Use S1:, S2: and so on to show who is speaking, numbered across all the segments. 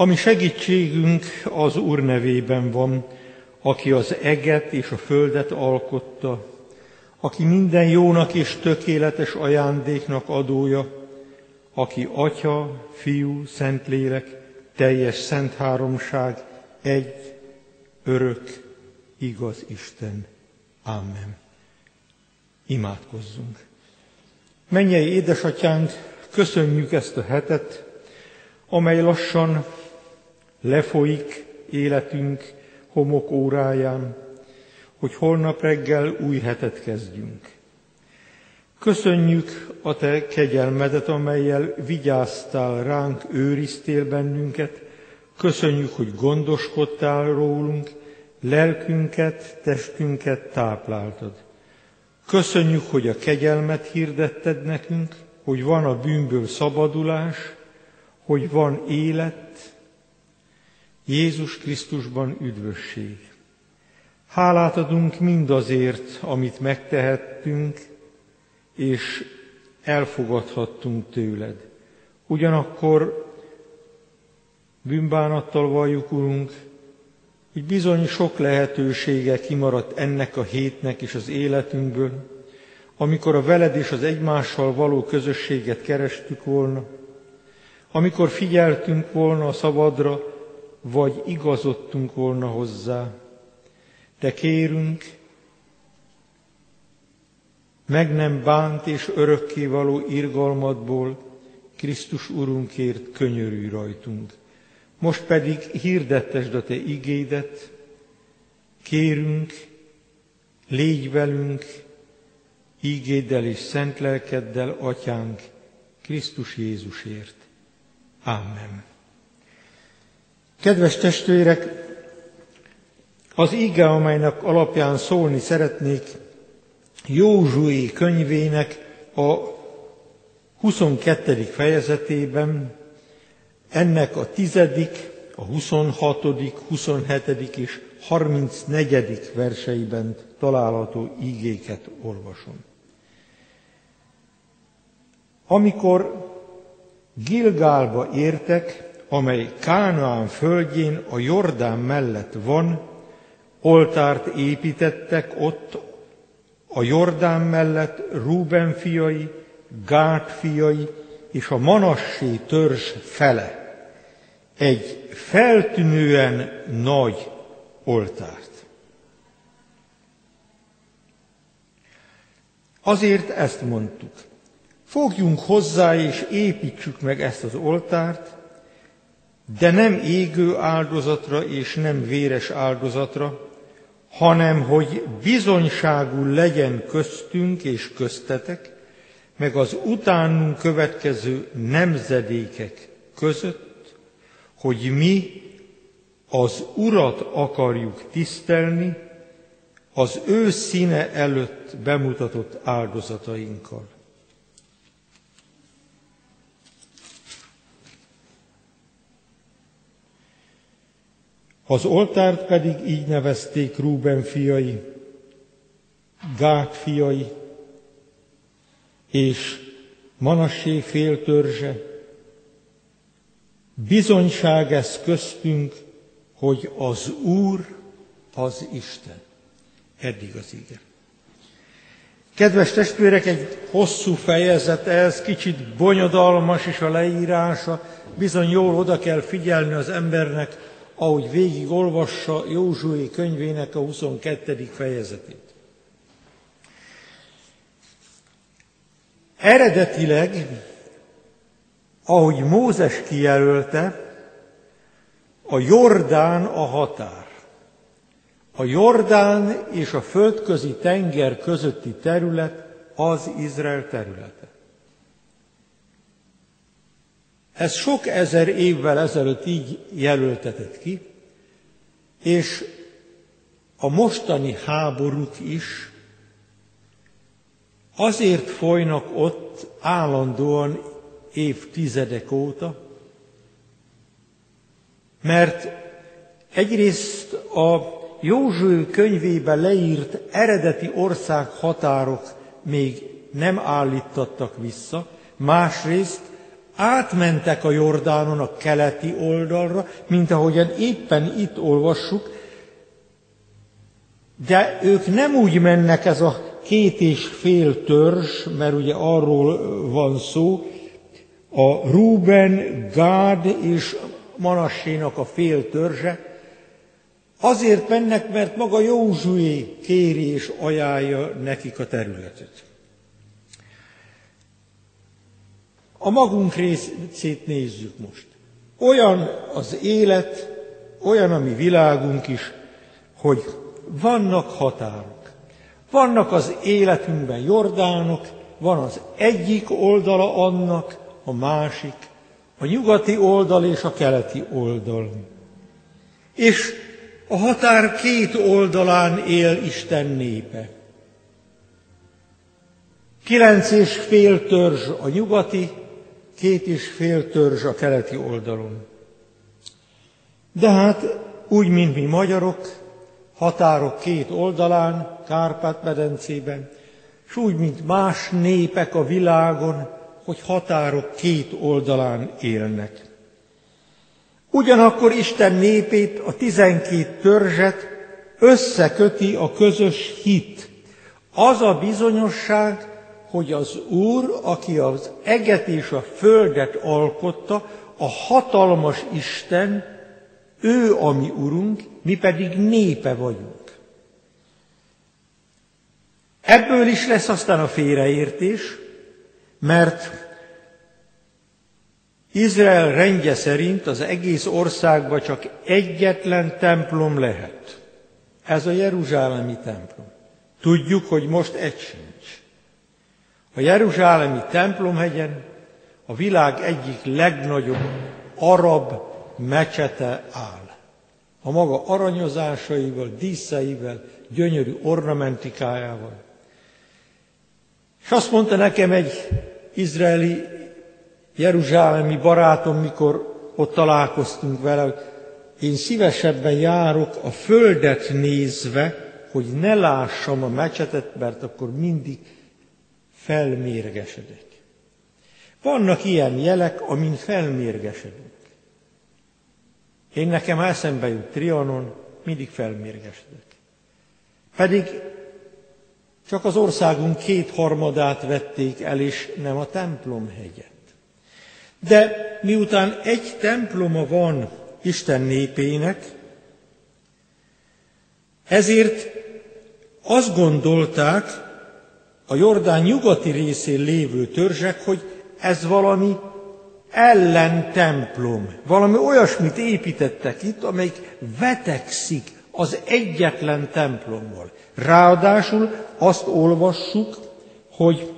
S1: Ami segítségünk az Úr nevében van, aki az eget és a földet alkotta, aki minden jónak és tökéletes ajándéknak adója, aki Atya, Fiú, Szentlélek, teljes szent háromság, egy, örök, igaz Isten. Amen. Imádkozzunk. Mennyei édesatyánk, köszönjük ezt a hetet, amely lassan lefolyik életünk homok óráján, hogy holnap reggel új hetet kezdjünk. Köszönjük a Te kegyelmedet, amelyel vigyáztál ránk, őriztél bennünket, köszönjük, hogy gondoskodtál rólunk, lelkünket, testünket tápláltad. Köszönjük, hogy a kegyelmet hirdetted nekünk, hogy van a bűnből szabadulás, hogy van élet, Jézus Krisztusban üdvösség. Hálát adunk mindazért, amit megtehettünk, és elfogadhattunk tőled. Ugyanakkor bűnbánattal valljuk, Urunk, hogy bizony sok lehetősége kimaradt ennek a hétnek és az életünkből, amikor a veled és az egymással való közösséget kerestük volna, amikor figyeltünk volna a szabadra, vagy igazodtunk volna hozzá. De kérünk, meg nem bánt és örökké való irgalmadból Krisztus Urunkért könyörülj rajtunk. Most pedig hirdettesd a Te igédet, kérünk, légy velünk, ígéddel és szent lelkeddel, Atyánk, Krisztus Jézusért. Amen. Kedves testvérek, az ige, amelynek alapján szólni szeretnék, Józsué könyvének a 22. fejezetében, ennek a 10., a 26., 27. és 34. verseiben található ígéket olvasom. Amikor Gilgálba értek, amely Kánaán földjén a Jordán mellett van, oltárt építettek ott a Jordán mellett Rúben fiai, Gát fiai és a Manassé törzs fele. Egy feltűnően nagy oltárt. Azért ezt mondtuk. Fogjunk hozzá és építsük meg ezt az oltárt, de nem égő áldozatra és nem véres áldozatra, hanem hogy bizonyságul legyen köztünk és köztetek, meg az utánunk következő nemzedékek között, hogy mi az Urat akarjuk tisztelni az ő színe előtt bemutatott áldozatainkkal. Az oltárt pedig így nevezték Rúben fiai, Gát fiai és Manassé féltörzse. Bizonyság ez köztünk, hogy az Úr az Isten. Eddig az ige. Kedves testvérek, egy hosszú fejezet ez, kicsit bonyodalmas is a leírása, bizony jól oda kell figyelni az embernek, ahogy végig olvassa Józsué könyvének a 22. fejezetét. Eredetileg, ahogy Mózes kijelölte, a Jordán a határ. A Jordán és a földközi tenger közötti terület az Izrael területe. Ez sok ezer évvel ezelőtt így jelöltetett ki, és a mostani háborúk is azért folynak ott állandóan évtizedek óta, mert egyrészt a Józső könyvében leírt eredeti ország határok még nem állítattak vissza, másrészt átmentek a Jordánon a keleti oldalra, mint ahogyan éppen itt olvassuk, de ők nem úgy mennek ez a két és fél törzs, mert ugye arról van szó, a Ruben, Gád és Manassénak a fél törzse, azért mennek, mert maga Józsué kéri és ajánlja nekik a területet. A magunk részét nézzük most. Olyan az élet, olyan a mi világunk is, hogy vannak határok. Vannak az életünkben Jordánok, van az egyik oldala annak, a másik, a nyugati oldal és a keleti oldal. És a határ két oldalán él Isten népe. Kilenc és fél törzs a nyugati, két és fél törzs a keleti oldalon. De hát úgy, mint mi magyarok, határok két oldalán, Kárpát-medencében, és úgy, mint más népek a világon, hogy határok két oldalán élnek. Ugyanakkor Isten népét, a tizenkét törzset összeköti a közös hit. Az a bizonyosság, hogy az Úr, aki az eget és a földet alkotta, a hatalmas Isten, ő a mi Urunk, mi pedig népe vagyunk. Ebből is lesz aztán a félreértés, mert Izrael rendje szerint az egész országban csak egyetlen templom lehet. Ez a Jeruzsálemi templom. Tudjuk, hogy most egy sincs. A Jeruzsálemi templomhegyen a világ egyik legnagyobb arab mecsete áll. A maga aranyozásaival, díszeivel, gyönyörű ornamentikájával. És azt mondta nekem egy izraeli jeruzsálemi barátom, mikor ott találkoztunk vele, én szívesebben járok a földet nézve, hogy ne lássam a mecsetet, mert akkor mindig felmérgesedek. Vannak ilyen jelek, amin felmérgesedünk. Én nekem eszembe jut Trianon, mindig felmérgesedek. Pedig csak az országunk kétharmadát vették el, és nem a templomhegyet. De miután egy temploma van Isten népének, ezért azt gondolták a Jordán nyugati részén lévő törzsek, hogy ez valami ellen templom, valami olyasmit építettek itt, amelyik vetekszik az egyetlen templommal. Ráadásul azt olvassuk, hogy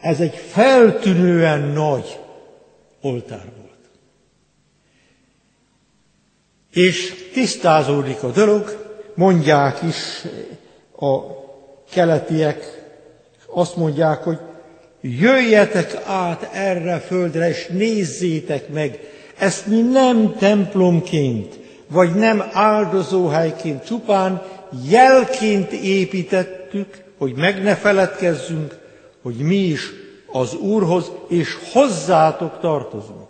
S1: ez egy feltűnően nagy oltár volt. És tisztázódik a dolog, mondják is a keletiek, azt mondják, hogy jöjjetek át erre földre, és nézzétek meg, ezt mi nem templomként, vagy nem áldozóhelyként, csupán jelként építettük, hogy meg ne feledkezzünk, hogy mi is az Úrhoz és hozzátok tartozunk.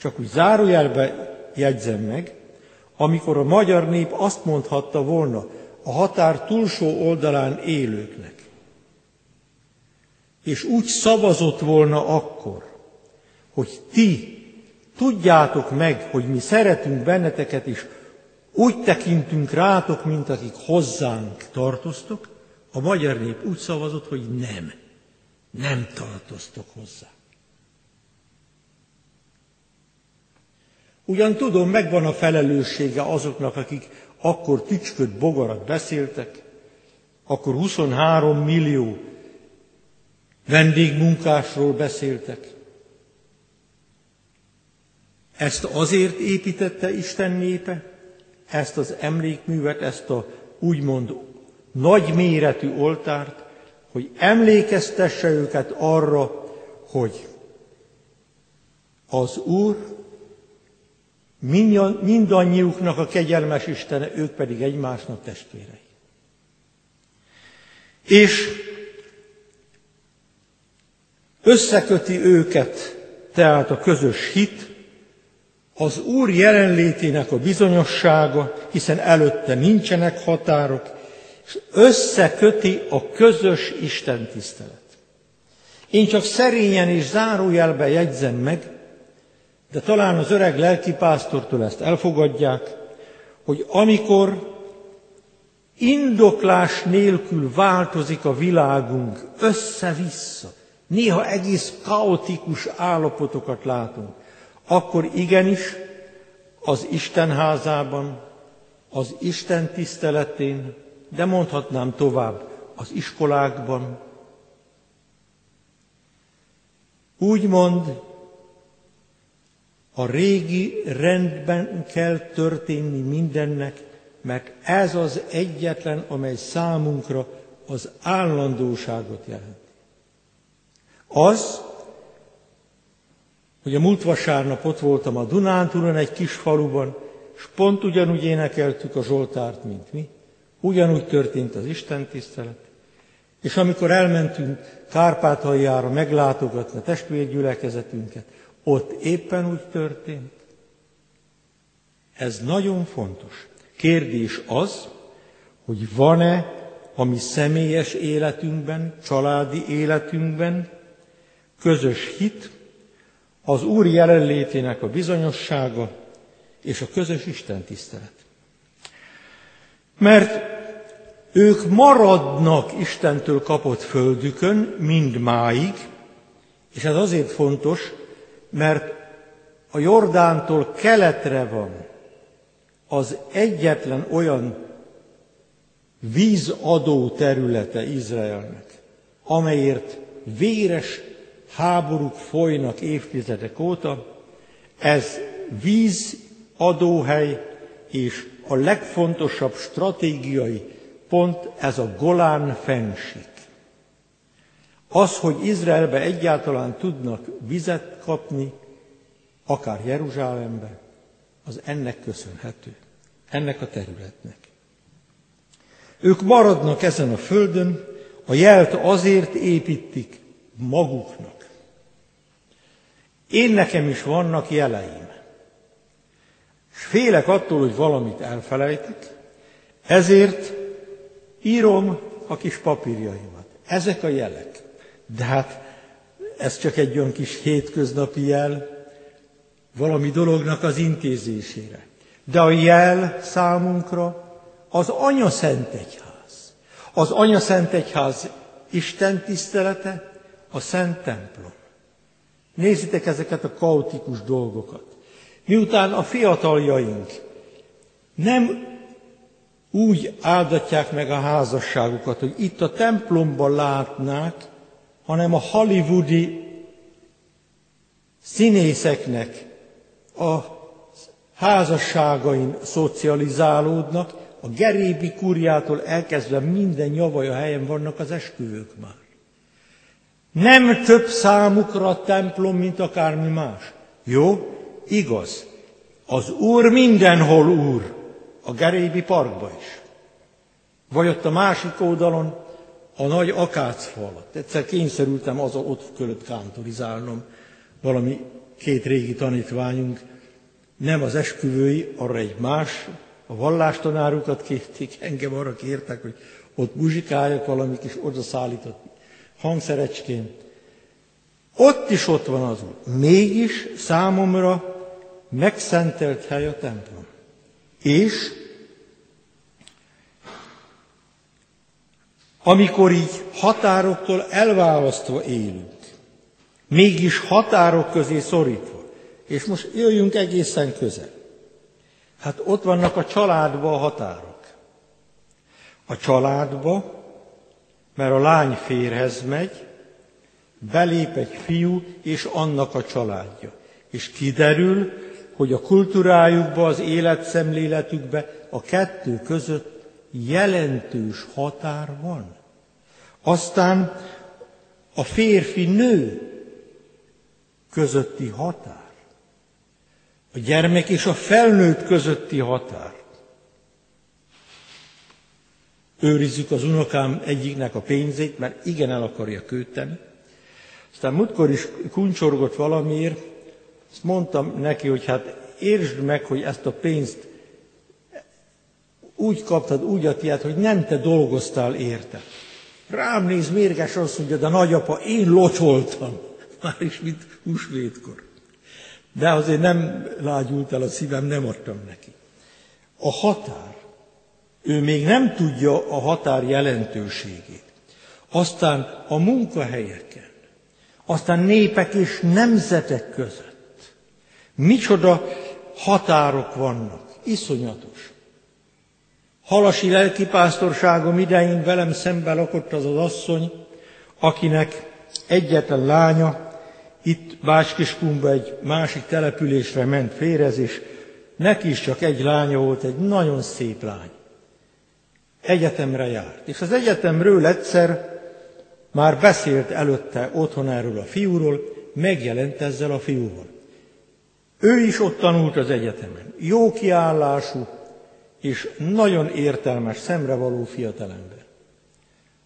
S1: Csak úgy zárójelbe jegyzem meg, amikor a magyar nép azt mondhatta volna a határ túlsó oldalán élőknek, és úgy szavazott volna akkor, hogy ti tudjátok meg, hogy mi szeretünk benneteket, és úgy tekintünk rátok, mint akik hozzánk tartoztok, a magyar nép úgy szavazott, hogy nem, nem tartoztok hozzá. Ugyan tudom, megvan a felelőssége azoknak, akik akkor tücsköt, bogarat beszéltek, akkor 23 millió vendégmunkásról beszéltek. Ezt azért építette Isten népe, ezt az emlékművet, ezt a úgymond nagy méretű oltárt, hogy emlékeztesse őket arra, hogy az Úr mindannyiuknak a kegyelmes Istene, ők pedig egymásnak testvérei. Összeköti őket tehát a közös hit, az Úr jelenlétének a bizonyossága, hiszen előtte nincsenek határok, és összeköti a közös Isten tisztelet. Én csak szerényen és zárójelben jegyzem meg, de talán az öreg lelkipásztortól ezt elfogadják, hogy amikor indoklás nélkül változik a világunk össze-vissza, néha egész kaotikus állapotokat látunk, akkor igenis az Isten házában, az Isten tiszteletén, de mondhatnám tovább, az iskolákban. Úgymond a régi rendben kell történni mindennek, mert ez az egyetlen, amely számunkra az állandóságot jelenti. Az, hogy a múlt vasárnap ott voltam a Dunántúron egy kis faluban, és pont ugyanúgy énekeltük a Zsoltárt, mint mi, ugyanúgy történt az Isten tisztelet, és amikor elmentünk Kárpátaljára meglátogatni a testvérgyülekezetünket, ott éppen úgy történt. Ez nagyon fontos. Kérdés az, hogy van-e a mi személyes életünkben, családi életünkben közös hit, az Úr jelenlétének a bizonyossága és a közös Isten tisztelet. Mert ők maradnak Istentől kapott földükön mindmáig, és ez azért fontos, mert a Jordántól keletre van az egyetlen olyan vízadó területe Izraelnek, amelyért véres háborúk folynak évtizedek óta, ez vízadóhely és a legfontosabb stratégiai pont ez a Golán fenség. Az, hogy Izraelbe egyáltalán tudnak vizet kapni, akár Jeruzsálembe, az ennek köszönhető, ennek a területnek. Ők maradnak ezen a földön, a jelt azért építik maguknak. Én nekem is vannak jeleim. És félek attól, hogy valamit elfelejtek, ezért írom a kis papírjaimat. Ezek a jelek. De hát ez csak egy olyan kis hétköznapi jel, valami dolognak az intézésére. De a jel számunkra az Anya Szent Egyház. Az Anya Szent Egyház Isten tisztelete, a Szent Templom. Nézzétek ezeket a kaotikus dolgokat. Miután a fiataljaink nem úgy áldatják meg a házasságukat, hogy itt a templomban látnák, hanem a hollywoodi színészeknek a házasságain szocializálódnak, a gerébi kurjától elkezdve minden nyavaja helyen vannak az esküvők már. Nem több számukra a templom, mint akármi más. Jó, igaz. Az Úr mindenhol Úr, a Gerébi parkba is. Vagy ott a másik oldalon a nagy akácfa alatt. Egyszer kényszerültem az ott körött kántorizálnom. Valami két régi tanítványunk, nem az esküvői, arra egy más, a vallástanárukat kérték, engem arra kértek, hogy ott muzsikáljak valamit, és oda szállított hangszerecskén. Ott is ott van az Úr. Mégis számomra megszentelt hely a templom. És amikor így határoktól elválasztva élünk, mégis határok közé szorítva, és most jöjjünk egészen közel. Hát ott vannak a családba a határok. A családba, mert a lány férhez megy, belép egy fiú és annak a családja. És kiderül, hogy a kultúrájukba, az életszemléletükbe a kettő között jelentős határ van. Aztán a férfi-nő közötti határ. A gyermek és a felnőtt közötti határ. Őrizzük az unokám egyiknek a pénzét, mert igen el akarja költeni. Aztán múltkor is kuncsorgott valamiért, azt mondtam neki, hogy hát értsd meg, hogy ezt a pénzt úgy kaptad, úgy a tiéd, hogy nem te dolgoztál érte. Rám néz mérges, azt mondja, de nagyapa, én locsoltam. Már is, mint húsvétkor. De azért nem lágyult el a szívem, nem adtam neki. A határ. Ő még nem tudja a határ jelentőségét. Aztán a munkahelyeken, aztán népek és nemzetek között. Micsoda határok vannak. Iszonyatos. Halasi lelkipásztorságom idején velem szembe lakott az az asszony, akinek egyetlen lánya itt Bácskiskumba egy másik településre ment férezés, neki is csak egy lánya volt, egy nagyon szép lány. Egyetemre járt. És az egyetemről egyszer már beszélt előtte otthon erről a fiúról, megjelent ezzel a fiúval. Ő is ott tanult az egyetemen. Jó kiállású, és nagyon értelmes, szemrevaló fiatalember.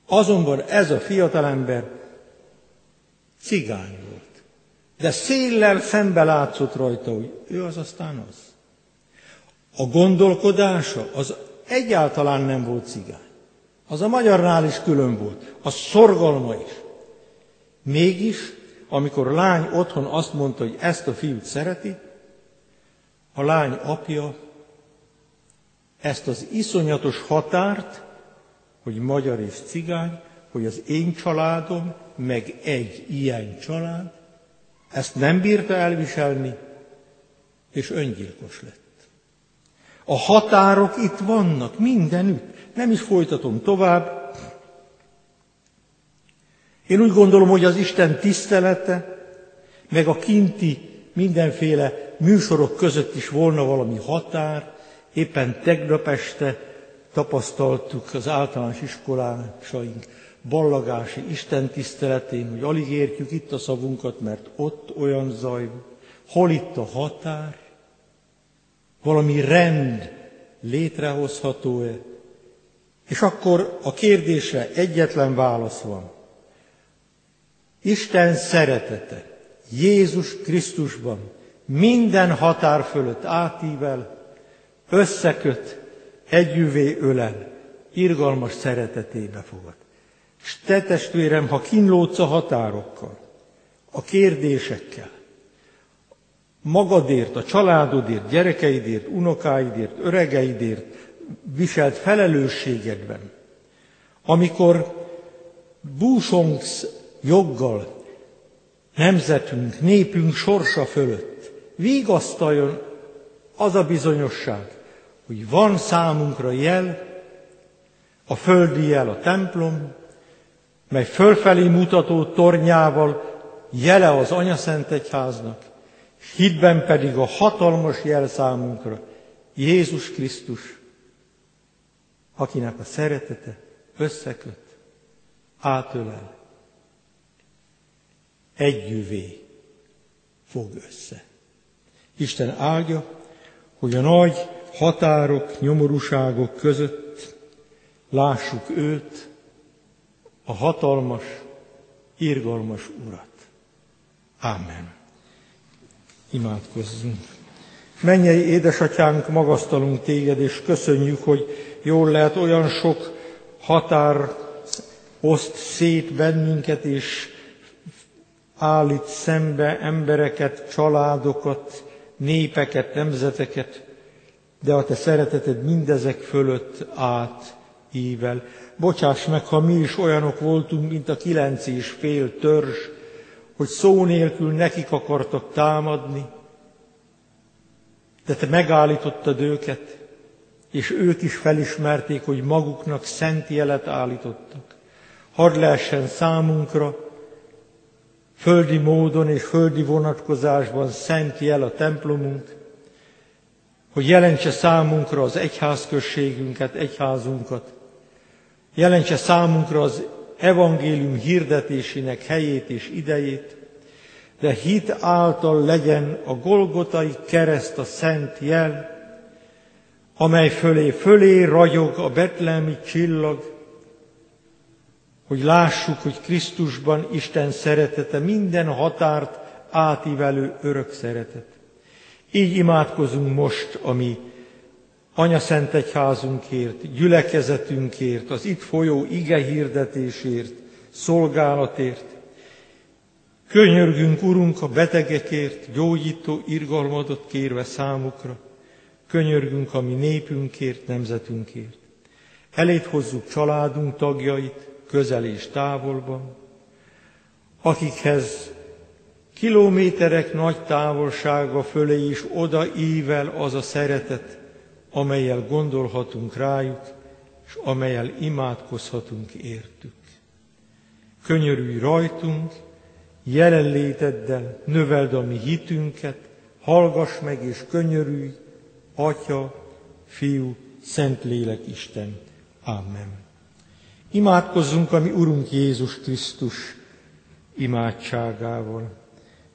S1: Azonban ez a fiatalember cigány volt. De széllel szembe látszott rajta, hogy ő az aztán az. A gondolkodása az egyáltalán nem volt cigány. Az a magyarnál is külön volt. A szorgalma is. Mégis, amikor a lány otthon azt mondta, hogy ezt a fiút szereti, a lány apja ezt az iszonyatos határt, hogy magyar és cigány, hogy az én családom, meg egy ilyen család, ezt nem bírta elviselni, és öngyilkos lett. A határok itt vannak, mindenütt. Nem is folytatom tovább. Én úgy gondolom, hogy az Isten tisztelete, meg a kinti mindenféle műsorok között is volna valami határ, Éppen tegnap este tapasztaltuk az általános iskolásaink ballagási istentiszteletén, hogy alig értjük itt a szavunkat, mert ott olyan zaj, hol itt a határ, valami rend létrehozható-e, és akkor a kérdésre egyetlen válasz van. Isten szeretete Jézus Krisztusban minden határ fölött átível, összeköt, együvé ölel, irgalmas szeretetébe fogad. És te testvérem, ha kínlódsz a határokkal, a kérdésekkel, magadért, a családodért, gyerekeidért, unokáidért, öregeidért viselt felelősségedben, amikor búsongsz joggal nemzetünk, népünk sorsa fölött, vigasztaljon az a bizonyosság, hogy van számunkra jel, a földi jel a templom, mely fölfelé mutató tornyával jele az Anyaszent Egyháznak, hitben pedig a hatalmas jel számunkra, Jézus Krisztus, akinek a szeretete összeköt, átölel, együvé fog össze. Isten áldja, hogy a nagy határok, nyomorúságok között lássuk őt, a hatalmas, irgalmas Urat. Ámen. Imádkozzunk. Mennyei édesatyánk, magasztalunk téged, és köszönjük, hogy jól lehet olyan sok határ oszt szét bennünket, és állít szembe embereket, családokat, népeket, nemzeteket, de a te szereteted mindezek fölött át ível. Bocsáss meg, ha mi is olyanok voltunk, mint a kilenc és fél törzs, hogy szó nélkül nekik akartak támadni, de te megállítottad őket, és ők is felismerték, hogy maguknak szent jelet állítottak. Hadd lehessen számunkra földi módon és földi vonatkozásban szent jel a templomunk, hogy jelentse számunkra az egyházközségünket, egyházunkat, jelentse számunkra az evangélium hirdetésének helyét és idejét, de hit által legyen a Golgotai kereszt a szent jel, amely fölé, fölé ragyog a betlemi csillag, hogy lássuk, hogy Krisztusban Isten szeretete minden határt átívelő örök szeretet. Így imádkozunk most, ami Anya Szent Egyházunkért, gyülekezetünkért, az itt folyó ige hirdetésért, szolgálatért. Könyörgünk, Urunk, a betegekért, gyógyító irgalmadot kérve számukra. Könyörgünk a mi népünkért, nemzetünkért. Elét hozzuk családunk tagjait, közel és távolban, akikhez kilométerek nagy távolsága fölé is odaível az a szeretet, amelyel gondolhatunk rájuk, és amelyel imádkozhatunk értük. Könyörülj rajtunk, jelenléteddel növeld a mi hitünket, hallgass meg és könyörülj, Atya, Fiú, Szentlélek Isten. Amen. Imádkozzunk a mi Urunk Jézus Krisztus imádságával.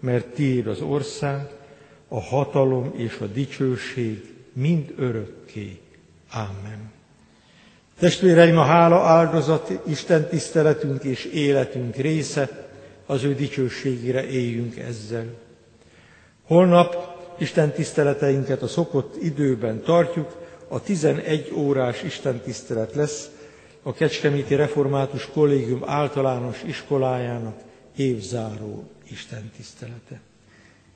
S1: mert tiéd az ország, a hatalom és a dicsőség mind örökké. Amen. Testvéreim, a hála áldozat Isten tiszteletünk és életünk része, az ő dicsőségére éljünk ezzel. Holnap Isten tiszteleteinket a szokott időben tartjuk, a 11 órás Isten tisztelet lesz a Kecskeméti Református Kollégium általános iskolájának évzáró Isten tisztelete.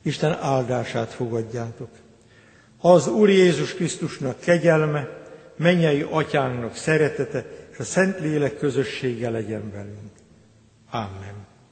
S1: Isten áldását fogadjátok. Az Úr Jézus Krisztusnak kegyelme, mennyei atyánknak szeretete és a Szentlélek közössége legyen velünk. Amen.